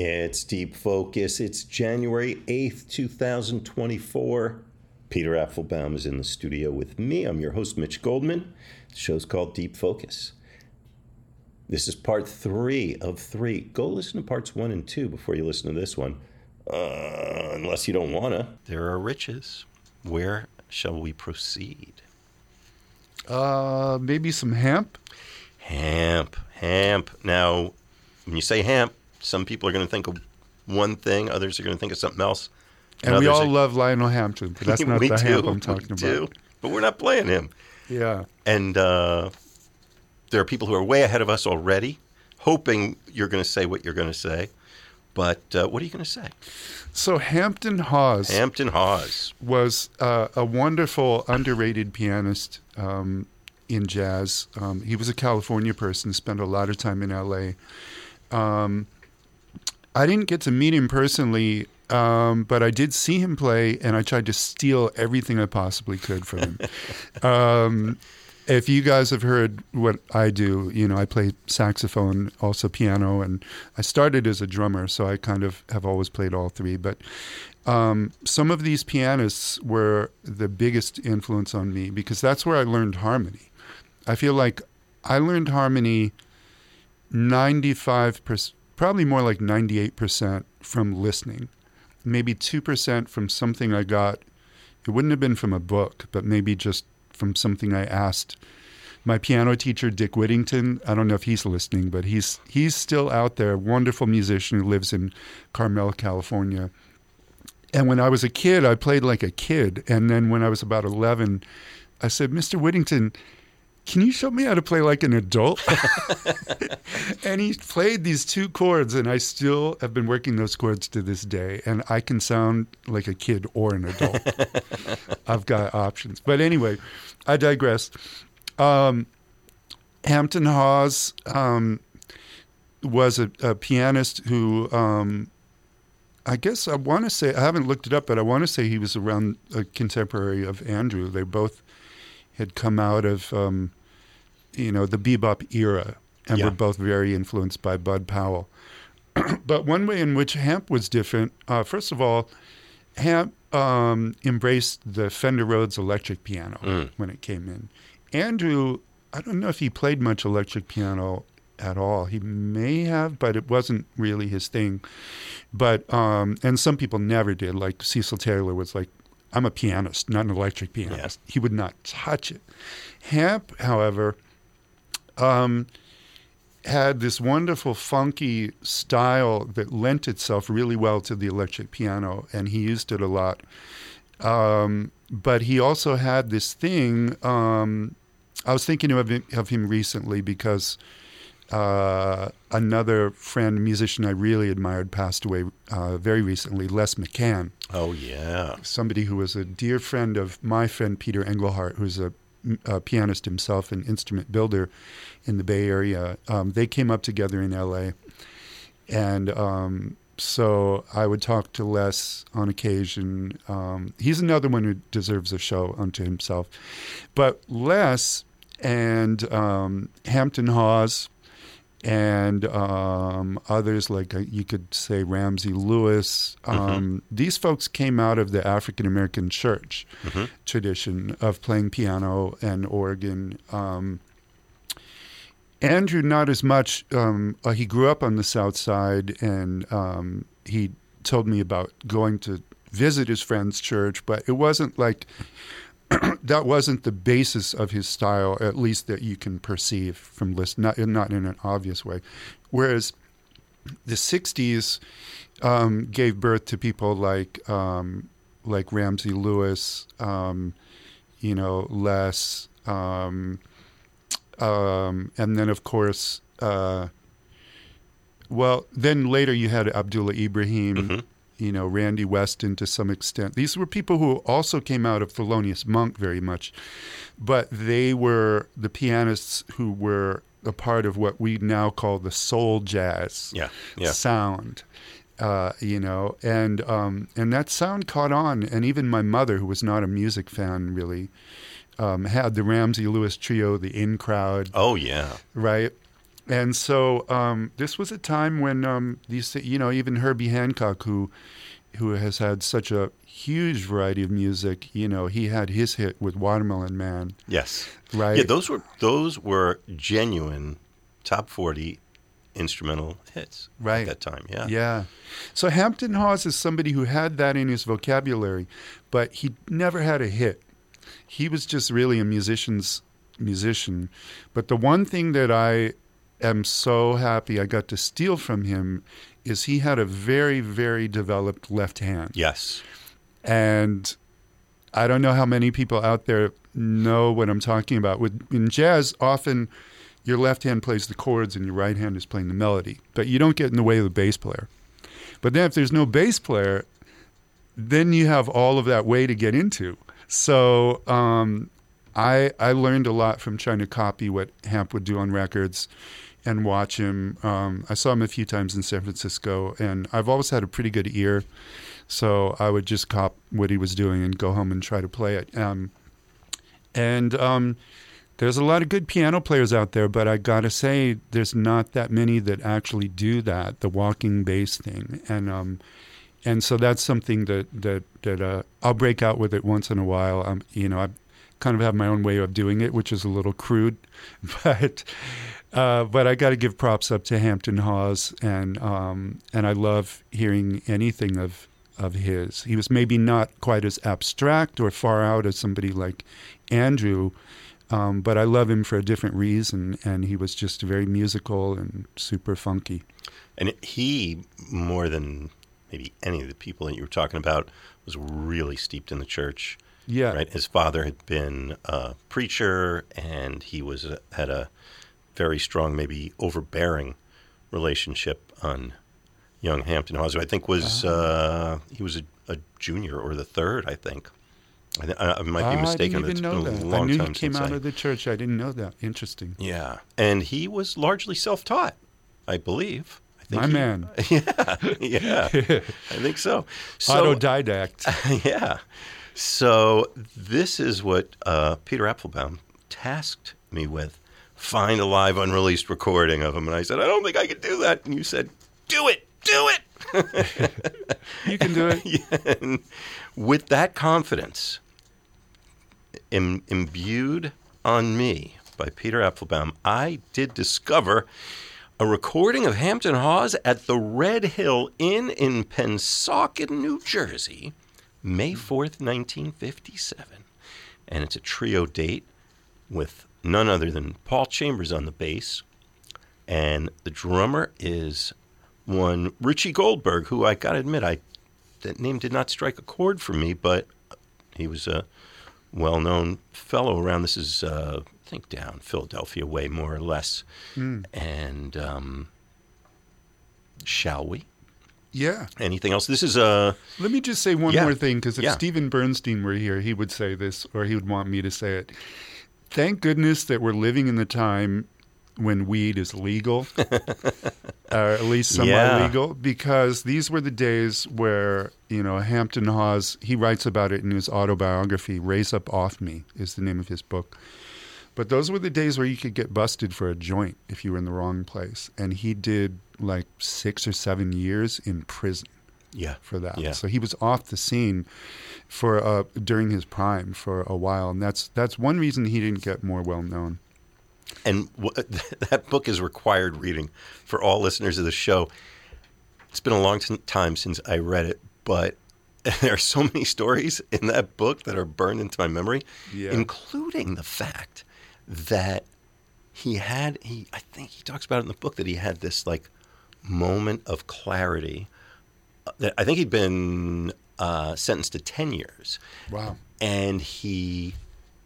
It's Deep Focus. It's January 8th, 2024. Peter Apfelbaum is in the studio with me. I'm your host, Mitch Goldman. The show's called Deep Focus. This is part three of three. Go listen to parts one and two before you listen to this one, uh, unless you don't want to. There are riches. Where shall we proceed? Uh, maybe some hemp. Hamp, hamp. Now, when you say hamp, some people are going to think of one thing, others are going to think of something else. And, we all are- love Lionel Hampton, but that's not the do, hamp I'm we talking do, about. But we're not playing him. Yeah. And uh, there are people who are way ahead of us already, hoping you're going to say what you're going to say. But uh, what are you going to say? So Hampton Hawes Hampton Hawes. was uh, a wonderful, underrated pianist um, in jazz. Um, he was a California person, spent a lot of time in LA. Um, I didn't get to meet him personally, um, but I did see him play, and I tried to steal everything I possibly could from him. um, if you guys have heard what I do, you know, I play saxophone, also piano, and I started as a drummer, so I kind of have always played all three. But um, some of these pianists were the biggest influence on me because that's where I learned harmony. I feel like I learned harmony 95%, probably more like 98% from listening, maybe 2% from something I got. It wouldn't have been from a book, but maybe just from something I asked my piano teacher Dick Whittington. I don't know if he's listening, but he's he's still out there, wonderful musician who lives in Carmel, California. And when I was a kid, I played like a kid. And then when I was about 11, I said, Mr. Whittington, can you show me how to play like an adult? and he played these two chords, and I still have been working those chords to this day. And I can sound like a kid or an adult. I've got options. But anyway, I digress. Um, Hampton Hawes um, was a, a pianist who um, I guess I want to say I haven't looked it up, but I want to say he was around a contemporary of Andrew. They both had come out of um, you know the bebop era and Yeah. were both very influenced by Bud Powell. but one way in which Hamp was different, uh, first of all, Hamp um, embraced the Fender Rhodes electric piano Mm. when it came in. Andrew, I don't know if he played much electric piano at all. He may have, but it wasn't really his thing. But um, and some people never did. Like Cecil Taylor was like, "I'm a pianist, not an electric pianist." He would not touch it. Hamp, however, um, had this wonderful funky style that lent itself really well to the electric piano, and he used it a lot. Um, but he also had this thing. Um, I was thinking of him, of him recently because uh, another friend, musician I really admired, passed away uh, very recently. Les McCann, Oh, yeah. somebody who was a dear friend of my friend Peter Engelhart, who's a, a pianist himself, an instrument builder in the Bay Area. Um, they came up together in L.A. And um, so I would talk to Les on occasion. Um, he's another one who deserves a show unto himself. But Les and um, Hampton Hawes and um, others like uh, you could say Ramsey Lewis. Um, These folks came out of the African American church Mhm. tradition of playing piano and organ. Um, Andrew, not as much. Um, uh, he grew up on the South Side, and um, he told me about going to visit his friend's church, but it wasn't like that wasn't the basis of his style, at least that you can perceive from list, not not in an obvious way. Whereas the '60s um, gave birth to people like um, like Ramsey Lewis, um, you know, Les, um, um, and then of course, uh, well, then later you had Abdullah Ibrahim Mhm. You know, Randy Weston to some extent. These were people who also came out of Thelonious Monk very much, but they were the pianists who were a part of what we now call the soul jazz Yeah. Yeah. sound. Uh, you know, and um, and that sound caught on, and even my mother, who was not a music fan really, um, had the Ramsey Lewis trio, the In Crowd, Oh, yeah. right? And so um, this was a time when um, these, you know, even Herbie Hancock, who who has had such a huge variety of music, you know, he had his hit with Watermelon Man. Yes. Right. Yeah, those were those were genuine top 40 instrumental hits right. at that time. Yeah. Yeah. So Hampton Hawes is somebody who had that in his vocabulary, but he never had a hit. He was just really a musician's musician. But the one thing that I am so happy I got to steal from him is he had a very, very developed left hand. Yes. And I don't know how many people out there know what I'm talking about. With in jazz, often your left hand plays the chords and your right hand is playing the melody, but you don't get in the way of the bass player. But then if there's no bass player, then you have all of that way to get into. So um, I I learned a lot from trying to copy what Hamp would do on records and watch him. Um, I saw him a few times in San Francisco, and I've always had a pretty good ear. So I would just cop what he was doing and go home and try to play it. Um, and um, there's a lot of good piano players out there, but I gotta say, there's not that many that actually do that, the walking bass thing. And um, and so that's something that that that uh, I'll break out with it once in a while. Um, you know, I kind of have my own way of doing it, which is a little crude, but. Uh, but I got to give props up to Hampton Hawes, and um, and I love hearing anything of of his. He was maybe not quite as abstract or far out as somebody like Andrew, um, but I love him for a different reason, and he was just very musical and super funky. And he, more than maybe any of the people that you were talking about, was really steeped in the church. Yeah, Right. His father had been a preacher, and he was a, had a very strong, maybe overbearing relationship on young Hampton Hawes, who I think was uh, he was a, a junior or the third, I think. I, th- I might be Ah, mistaken. I but didn't it's know been a that. long I knew he came out I- of the church. I didn't know that. Interesting. Yeah, and he was largely self-taught, I believe. I think My he- man. Yeah, yeah, I think so. So, Autodidact. yeah. So this is what uh, Peter Apfelbaum tasked me with: find a live unreleased recording of him. And I said, I don't think I could do that. And you said, Do it, do it. you can do it. Yeah, with that confidence Im- imbued on me by Peter Apfelbaum, I did discover a recording of Hampton Hawes at the Red Hill Inn in Pennsauken, New Jersey, May 4th, 1957. And it's a trio date with none other than Paul Chambers on the bass. And the drummer is one Richie Goldberg, who I got to admit, I that name did not strike a chord for me, but he was a well-known fellow around. This is, uh, I think, down Philadelphia way, more or less. And um, shall we? Yeah. Anything else? This is a Let me just say one Yeah. more thing, because if Yeah. Stephen Bernstein were here, he would say this, or he would want me to say it. Thank goodness that we're living in the time when weed is legal, or at least semi Yeah. legal, because these were the days where, you know, Hampton Hawes, he writes about it in his autobiography, Raise Up Off Me is the name of his book. But those were the days where you could get busted for a joint if you were in the wrong place. And he did like six or seven years in prison yeah. for that. Yeah. So he was off the scene for uh, during his prime for a while, and that's that's one reason he didn't get more well known. And w- that book is required reading for all listeners of the show. It's been a long t- time since I read it, but there are so many stories in that book that are burned into my memory, Yeah. including the fact that he had he I think he talks about it in the book that he had this like moment of clarity. Uh, That I think he'd been uh, sentenced to ten years, Wow. and he,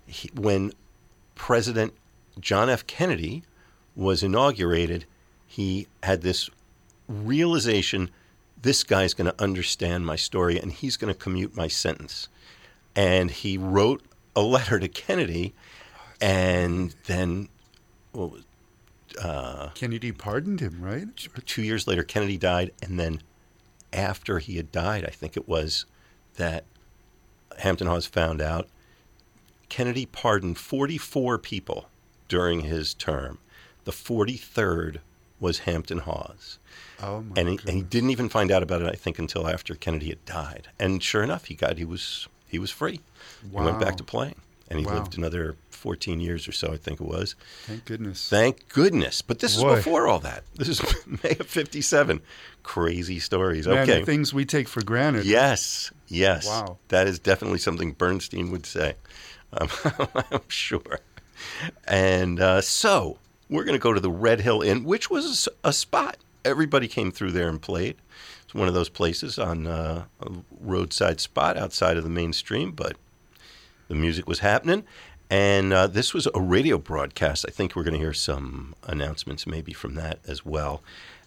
he when President John F. Kennedy was inaugurated, he had this realization: this guy's going to understand my story, and he's going to commute my sentence. And he wrote a letter to Kennedy, and then, what was Kennedy pardoned him, right? two years later, Kennedy died, and then after he had died, I think it was that Hampton Hawes found out Kennedy pardoned 44 people during his term. The 43rd was Hampton Hawes. Oh my And he, and he didn't even find out about it, I think, until after Kennedy had died. And sure enough, he got he was he was free. He went back to playing, and he Wow. lived another 14 years or so, I think it was. Thank goodness. Thank goodness. But this Boy. is before all that. This is May of 57. Crazy stories. Man, okay. the things we take for granted. Yes, yes. Wow. That is definitely something Bernstein would say. Um, I'm sure. And uh, so we're going to go to the Red Hill Inn, which was a spot. Everybody came through there and played. It's one of those places on uh, a roadside spot outside of the mainstream, but the music was happening. And uh, this was a radio broadcast. I think we're going to hear some announcements maybe from that as well.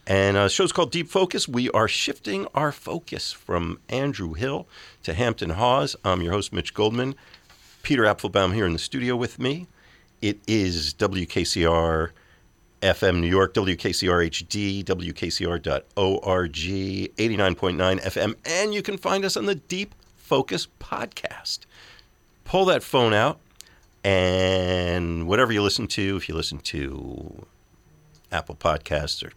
And uh, the show's called Deep Focus. We are shifting our focus from Andrew Hill to Hampton Hawes. I'm your host, Mitch Goldman. Peter Apfelbaum here in the studio with me. It is WKCR FM New York, WKCR HD, WKCR.org, 89.9 FM, and you can find us on the Deep Focus podcast. Pull that phone out, and whatever you listen to, if you listen to Apple Podcasts or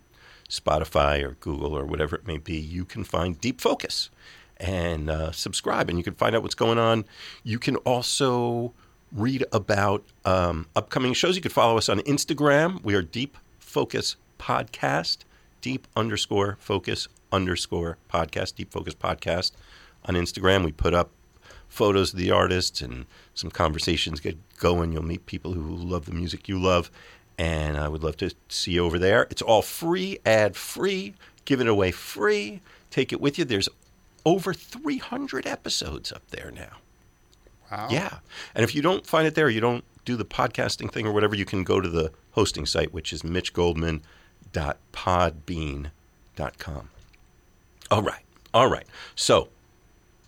Spotify or Google or whatever it may be, you can find Deep Focus and uh, subscribe, and you can find out what's going on. You can also read about um, upcoming shows. You can follow us on Instagram. We are Deep Focus Podcast, Deep underscore Focus underscore Podcast, Deep Focus Podcast on Instagram. We put up photos of the artists and some conversations get going. You'll meet people who love the music you love, and I would love to see you over there. It's all free, ad free, give it away free. Take it with you. There's over 300 episodes up there now. Wow. Yeah. And if you don't find it there, you don't do the podcasting thing or whatever, you can go to the hosting site, which is mitchgoldman.podbean.com. All right. All right. So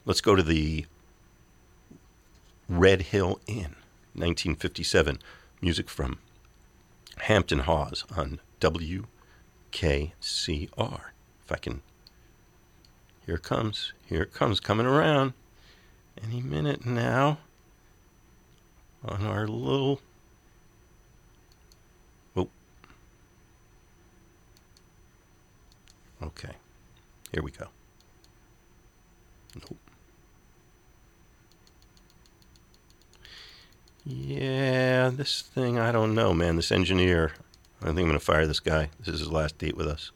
let's go to the Red Hill Inn, 1957. Music from Hampton Hawes on WKCR. If I can. Here it comes. Here it comes, coming around any minute now on our little. Oh. Okay. Here we go. Nope. Yeah, this thing, I don't know, man. This engineer, I think I'm going to fire this guy. This is his last date with us.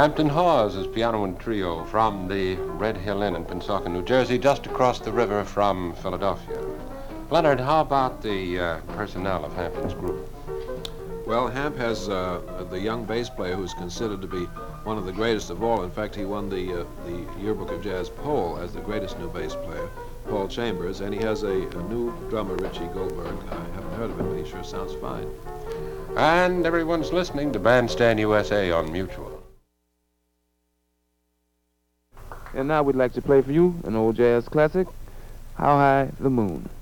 Hampton Hawes is piano and trio from the Red Hill Inn in Pennsauken, New Jersey, just across the river from Philadelphia. Leonard, how about the uh, personnel of Hampton's group? Well, Hamp has uh, the young bass player who's considered to be one of the greatest of all. In fact, he won the uh, the Yearbook of Jazz poll as the greatest new bass player, Paul Chambers, and he has a, a new drummer, Richie Goldberg. I haven't heard of him, but he sure sounds fine. And everyone's listening to Bandstand USA on Mutual. And now we'd like to play for you an old jazz classic, How High the Moon.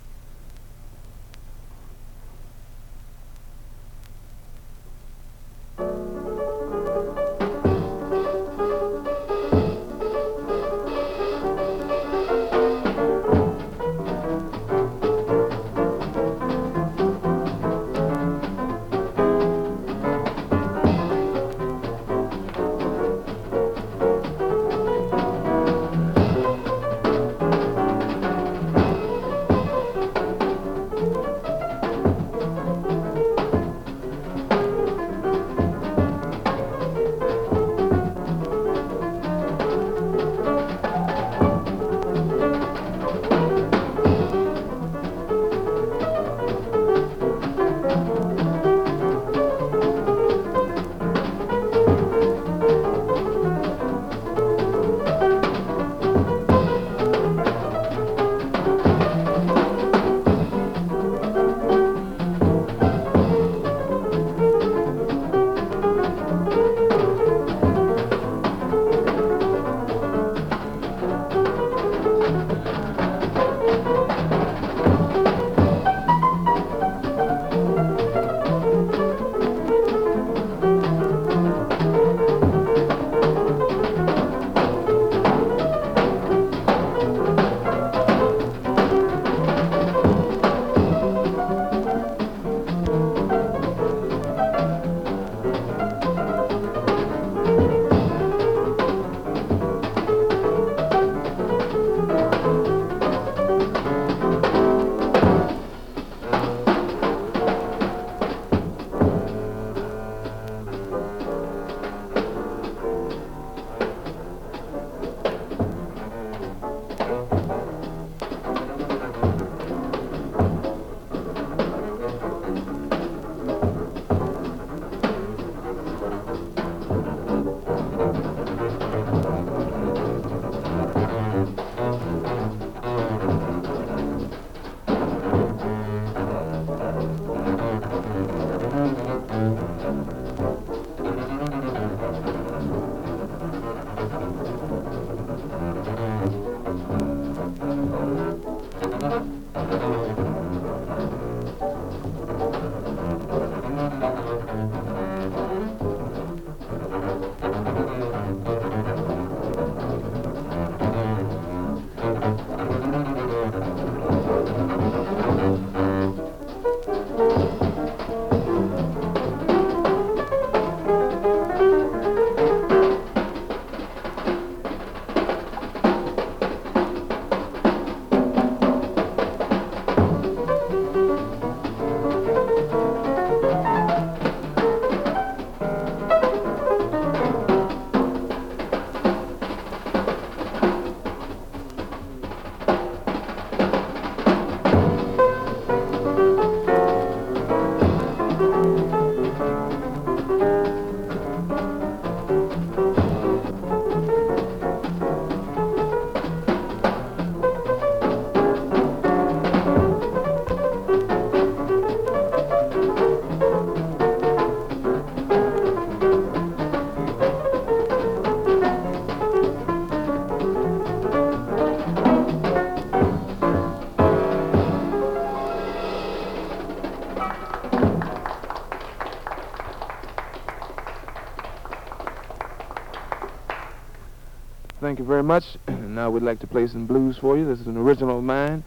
Thank you very much. now we'd like to play some blues for you. This is an original of mine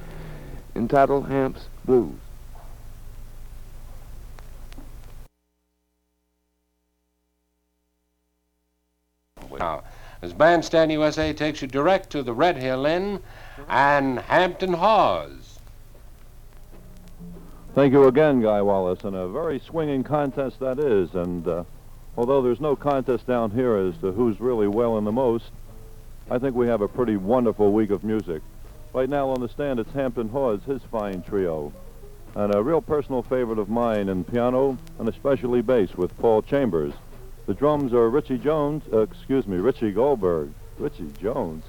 entitled Hamp's Blues. Now, as Bandstand USA takes you direct to the Red Hill Inn and Hampton Hawes. Thank you again, Guy Wallace, and a very swinging contest that is. And uh, although there's no contest down here as to who's really well in the most, I think we have a pretty wonderful week of music. Right now on the stand, it's Hampton Hawes, his fine trio, and a real personal favorite of mine in piano and especially bass with Paul Chambers. The drums are Richie Jones, uh, excuse me, Richie Goldberg. Richie Jones.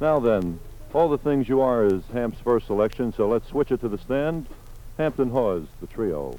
Now then, all the things you are is Hamp's first selection, so let's switch it to the stand. Hampton Hawes, the trio.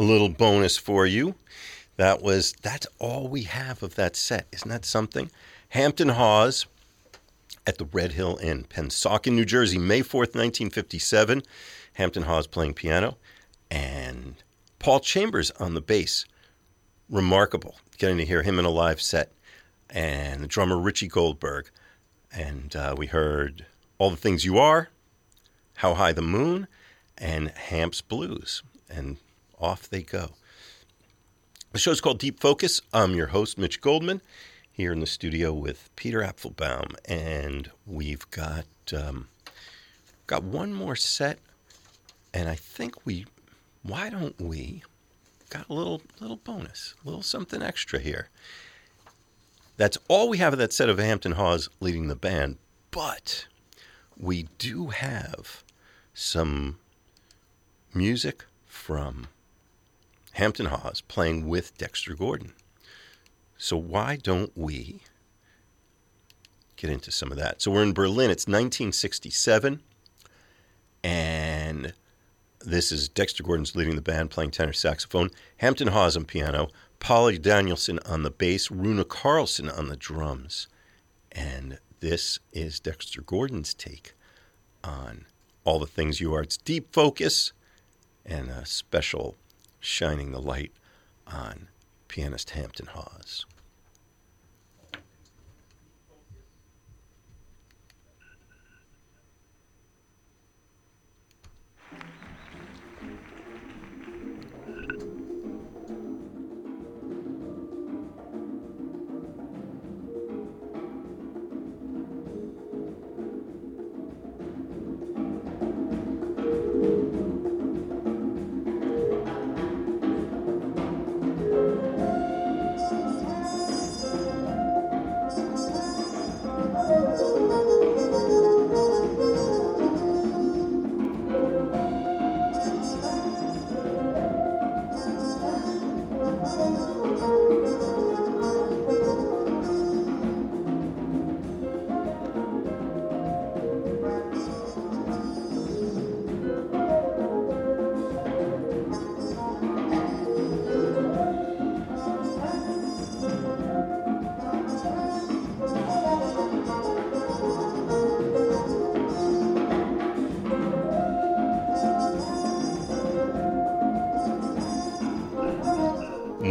A little bonus for you. That was that's all we have of that set. Isn't that something? Hampton Hawes at the Red Hill Inn, Pennsauken, New Jersey, May 4th, 1957. Hampton Hawes playing piano and Paul Chambers on the bass. Remarkable getting to hear him in a live set. And the drummer Richie Goldberg. And uh, we heard All the Things You Are, How High the Moon, and Hamp's Blues. And off they go. The show's called Deep Focus. I'm your host, Mitch Goldman, here in the studio with Peter Apfelbaum, and we've got um, got one more set, and I think we, why don't we, got a little little bonus, a little something extra here. That's all we have of that set of Hampton Hawes leading the band, but we do have some music from Hampton Hawes playing with Dexter Gordon. So why don't we get into some of that? So we're in Berlin. It's 1967, and this is Dexter Gordon's leading the band, playing tenor saxophone. Hampton Hawes on piano. Palle Danielsson on the bass. Rune Carlsson on the drums. And this is Dexter Gordon's take on all the things you are. It's deep focus and a special shining the light on pianist Hampton Hawes.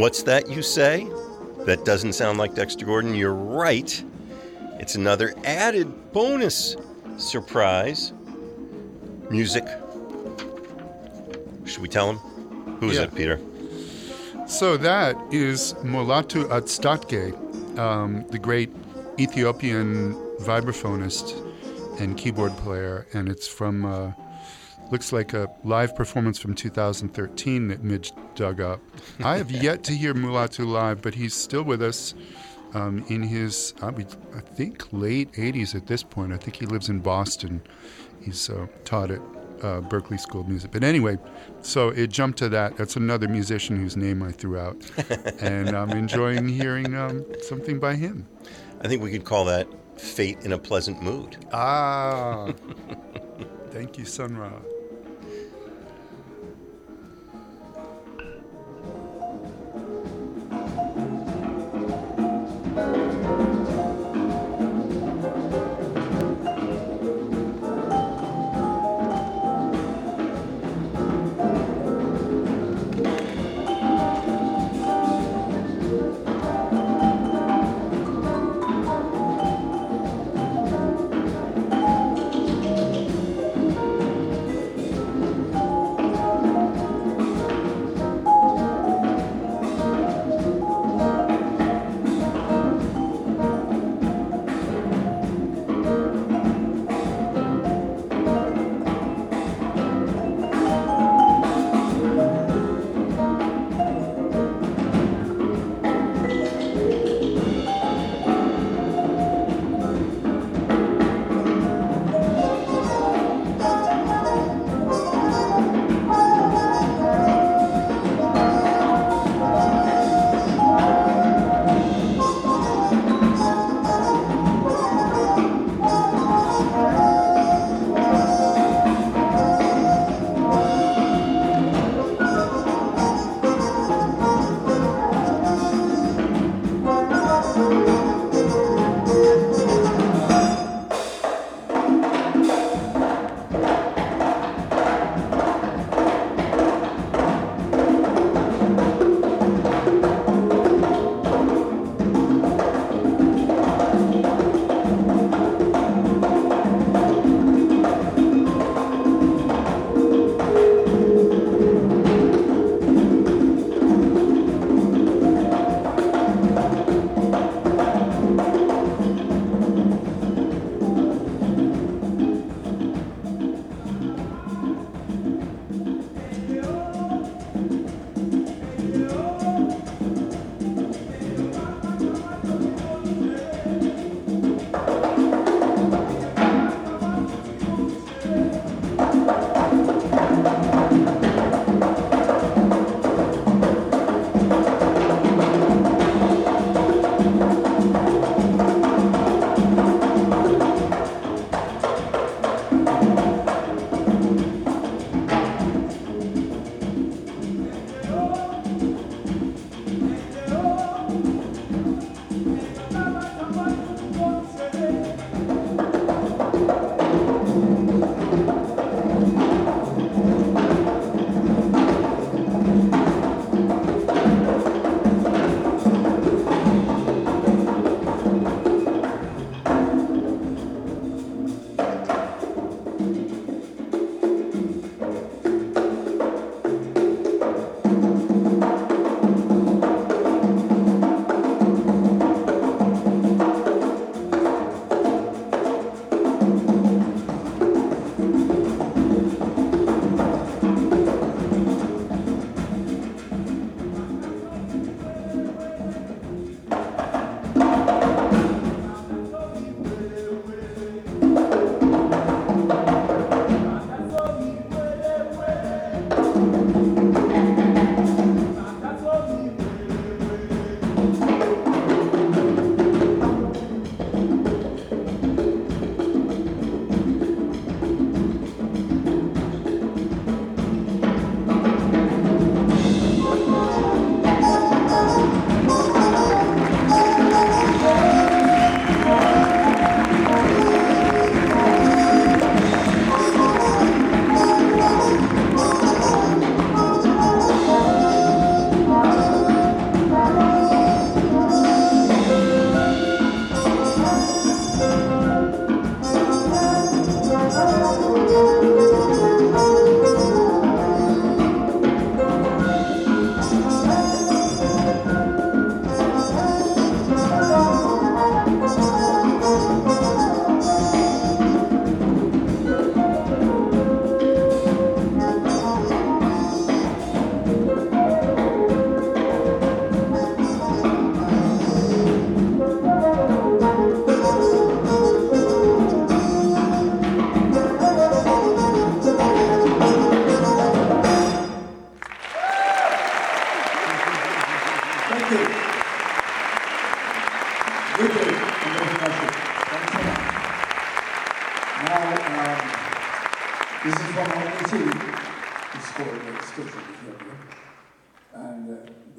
What's that you say? That doesn't sound like Dexter Gordon. You're right. It's another added bonus surprise. Music. Should we tell him? Who is Yeah. it, Peter? So that is Mulatu Astatke, um, the great Ethiopian vibraphonist and keyboard player, and it's from uh, looks like a live performance from 2013 that Mitch dug up. I have yet to hear Mulatu live, but he's still with us um, in his I, mean, I think late 80s at this point. I think he lives in Boston. He's uh, taught at uh, Berklee School of Music. But anyway, so it jumped to that. That's another musician whose name I threw out, and I'm enjoying hearing um, something by him. I think we could call that Fate in a Pleasant Mood. Ah, thank you, Sun Ra.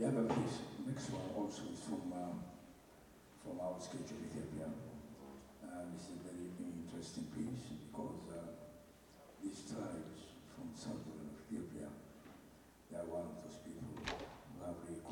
The other piece, next one also is from, um, from our sketch of Ethiopia. Uh, this is a very interesting piece because uh, these tribes from southern Ethiopia, they are one of those people who have really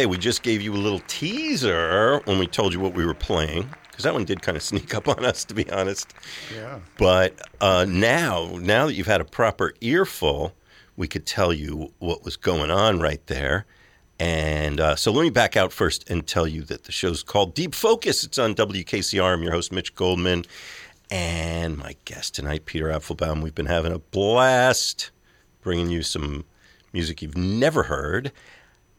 Okay, we just gave you a little teaser when we told you what we were playing because that one did kind of sneak up on us, to be honest. Yeah. But uh, now, now that you've had a proper earful, we could tell you what was going on right there. And uh, so let me back out first and tell you that the show's called Deep Focus. It's on WKCR. I'm your host, Mitch Goldman. And my guest tonight, Peter Apfelbaum. We've been having a blast bringing you some music you've never heard.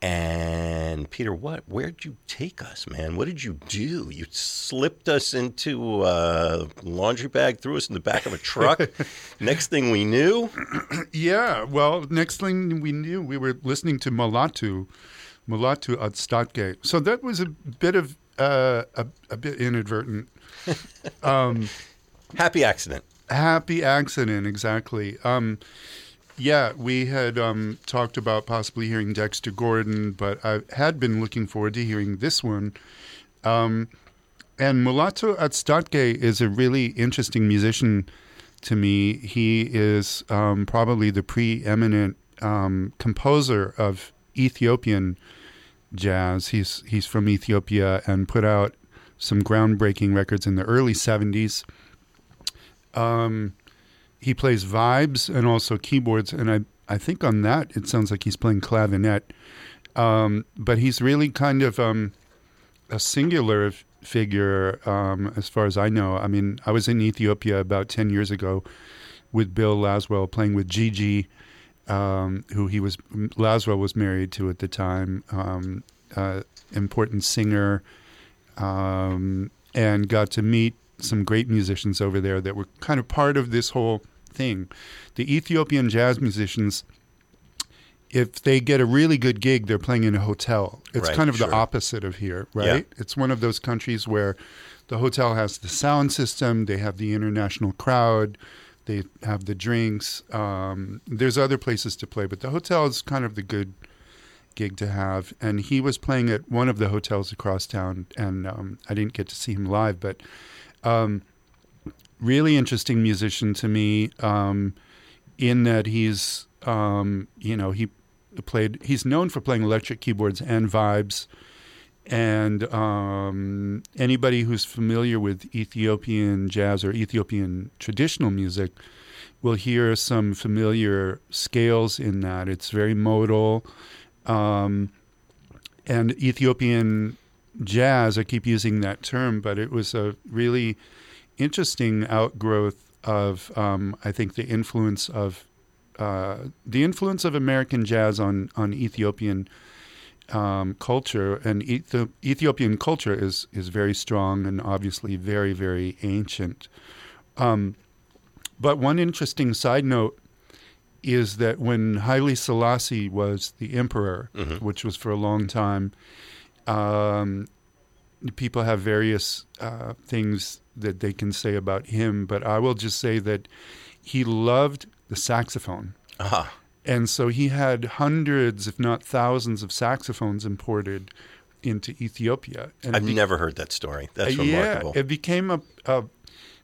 And Peter, what? Where'd you take us, man? What did you do? You slipped us into a laundry bag, threw us in the back of a truck. Next thing we knew, Yeah. Well, next thing we knew, we were listening to Mulatu, Mulatu Astatke. So that was a bit of uh, a, a bit inadvertent. happy accident. Happy accident, exactly. Um, yeah, we had um, talked about possibly hearing Dexter Gordon, but I had been looking forward to hearing this one. Um, and Mulatu Astatke is a really interesting musician to me. He is um, probably the preeminent um, composer of Ethiopian jazz. He's he's from Ethiopia and put out some groundbreaking records in the early '70s. Um, he plays vibes and also keyboards, and I I think on that it sounds like he's playing clavinet. Um, but he's really kind of um, a singular f- figure um, as far as I know. I mean, I was in Ethiopia about ten years ago with Bill Laswell playing with Gigi, um, who he was Laswell was married to at the time. Uh, important singer, um, and got to meet some great musicians over there that were kind of part of this whole thing. The Ethiopian jazz musicians, if they get a really good gig, they're playing in a hotel. It's Right, kind of sure. the opposite of here, right? It's one of those countries where the hotel has the sound system, they have the international crowd, they have the drinks. Um, there's other places to play, but the hotel is kind of the good gig to have. And he was playing at one of the hotels across town, and um, I didn't get to see him live, but um, really interesting musician to me um, in that he's, um, you know, he played, he's known for playing electric keyboards and vibes. And um, anybody who's familiar with Ethiopian jazz or Ethiopian traditional music will hear some familiar scales in that. It's very modal. Um, and Ethiopian jazz, I keep using that term, but it was a really interesting outgrowth of, um, I think, the influence of uh, the influence of American jazz on on Ethiopian um, culture, and Ethi- Ethiopian culture is is very strong and obviously very very ancient. Um, but one interesting side note is that when Haile Selassie was the emperor, which was for a long time, um, people have various uh, things that they can say about him, but I will just say that he loved the saxophone. Ah, And so he had hundreds, if not thousands, of saxophones imported into Ethiopia. And I've be- never heard that story. That's uh, remarkable. Yeah, it became a, a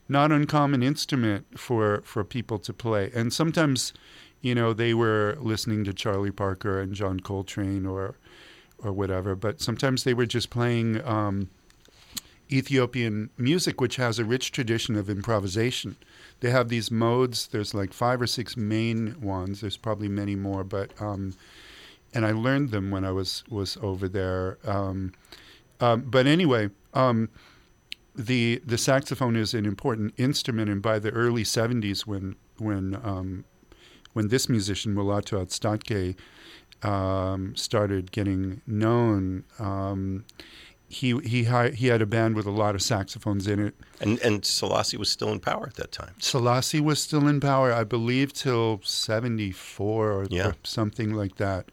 not uncommon instrument for, for people to play. And sometimes, you know, they were listening to Charlie Parker and John Coltrane or or whatever, but sometimes they were just playing um, Ethiopian music, which has a rich tradition of improvisation. They have these modes. There's like five or six main ones. There's probably many more, but um, and I learned them when I was was over there. Um, um, but anyway, um, the the saxophone is an important instrument, and by the early '70s, when when um, when this musician Mulatu Astatke um, started getting known, he he he had a band with a lot of saxophones in it. and and Selassie was still in power at that time. Selassie was still in power, I believe, till '74 or, Yeah. or something like that.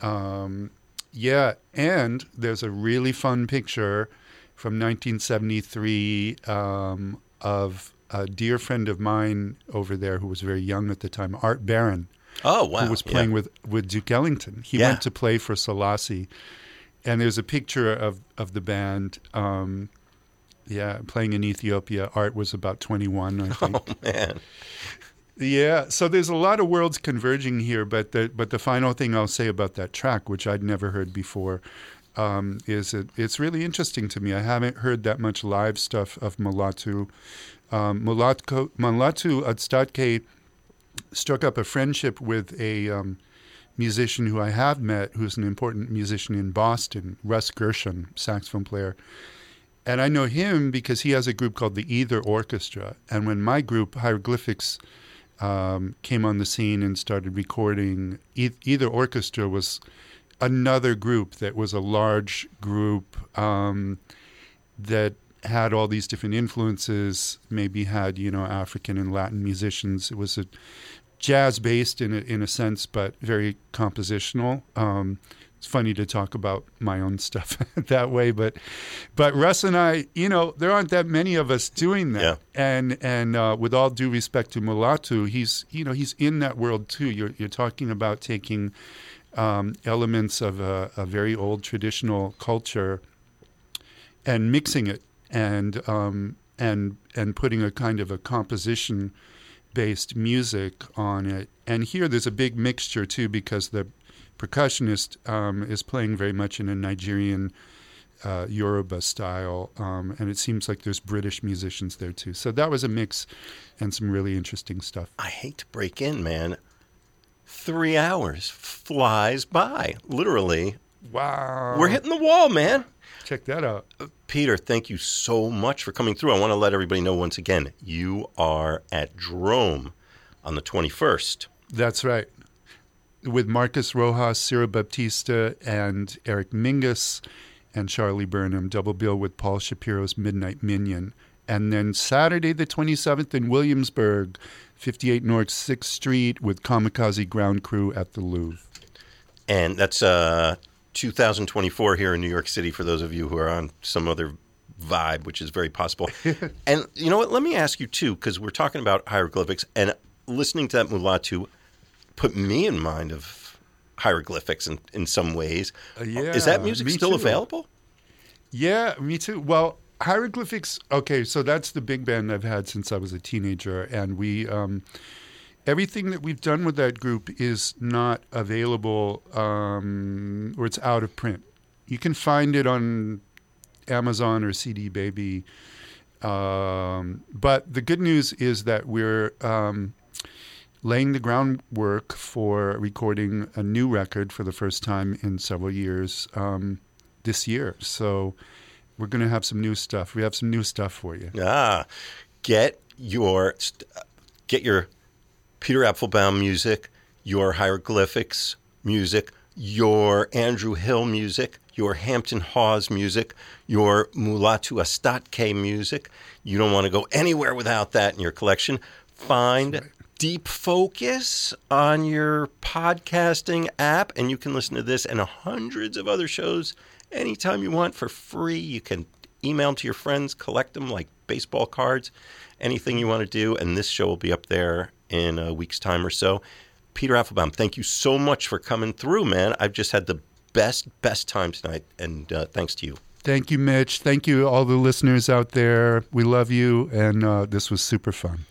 Um, yeah, and there's a really fun picture from 1973 um, of a dear friend of mine over there who was very young at the time, Art Baron, Oh wow! who was playing yeah. with, with Duke Ellington. He Yeah. went to play for Selassie, and there's a picture of, of the band. Um, yeah, playing in Ethiopia. Art was about 21, I think. Oh man! Yeah, so there's a lot of worlds converging here, but the but the final thing I'll say about that track, which I'd never heard before, um, is it, it's really interesting to me. I haven't heard that much live stuff of Mulatu. Um, Mulatu, Mulatu Astatke struck up a friendship with a um, musician who I have met, who's an important musician in Boston, Russ Gershon, saxophone player. And I know him because he has a group called the Either Orchestra. And when my group, Hieroglyphics, um, came on the scene and started recording, Either Orchestra was another group that was a large group um, that had all these different influences, maybe had, you know, African and Latin musicians. It was a jazz based in a, in a sense, but very compositional. Um, it's funny to talk about my own stuff that way, but but Russ and I, you know, there aren't that many of us doing that. Yeah. And and uh, with all due respect to Mulatu, he's you know he's in that world too. You're you're talking about taking um, elements of a, a very old traditional culture and mixing it and um, and and putting a kind of a composition based music on it. And here there's a big mixture too because the percussionist um, is playing very much in a Nigerian uh, Yoruba style, um, and it seems like there's British musicians there too. So that was a mix and some really interesting stuff. I hate to break in, man. Three hours flies by, literally. Wow. We're hitting the wall, man. Check that out. Peter, thank you so much for coming through. I want to let everybody know once again you are at Drom on the 21st. That's right. With Marcus Rojas, Cyro Baptista, and Eric Mingus, and Charlie Burnham, double bill with Paul Shapiro's Midnight Minyan. And then Saturday, the 27th, in Williamsburg, 58 North 6th Street, with Kamikaze Ground Crew at the Loove. And that's uh, 2024 here in New York City for those of you who are on some other vibe, which is very possible. and you know what? Let me ask you, too, because we're talking about hieroglyphics, and listening to that Mulatu put me in mind of hieroglyphics in, in some ways. Uh, yeah, is that music still too. available? Yeah, me too. Well, hieroglyphics. Okay, so that's the big band I've had since I was a teenager, and we um, everything that we've done with that group is not available, um, or it's out of print. You can find it on Amazon or CD Baby. Um, but the good news is that we're um, laying the groundwork for recording a new record for the first time in several years um, this year. So we're going to have some new stuff. We have some new stuff for you. Ah, get your st- get your Peter Apfelbaum music, your hieroglyphics music, your Andrew Hill music, your Hampton Hawes music, your Mulatu Astatke music. You don't want to go anywhere without that in your collection. Find Deep Focus on your podcasting app, and you can listen to this and hundreds of other shows anytime you want for free. You can email them to your friends, collect them like baseball cards, anything you want to do, and this show will be up there in a week's time or so. Peter Apfelbaum, thank you so much for coming through, man. I've just had the best, best time tonight, and uh, thanks to you. Thank you, Mitch. Thank you, all the listeners out there. We love you, and uh, this was super fun.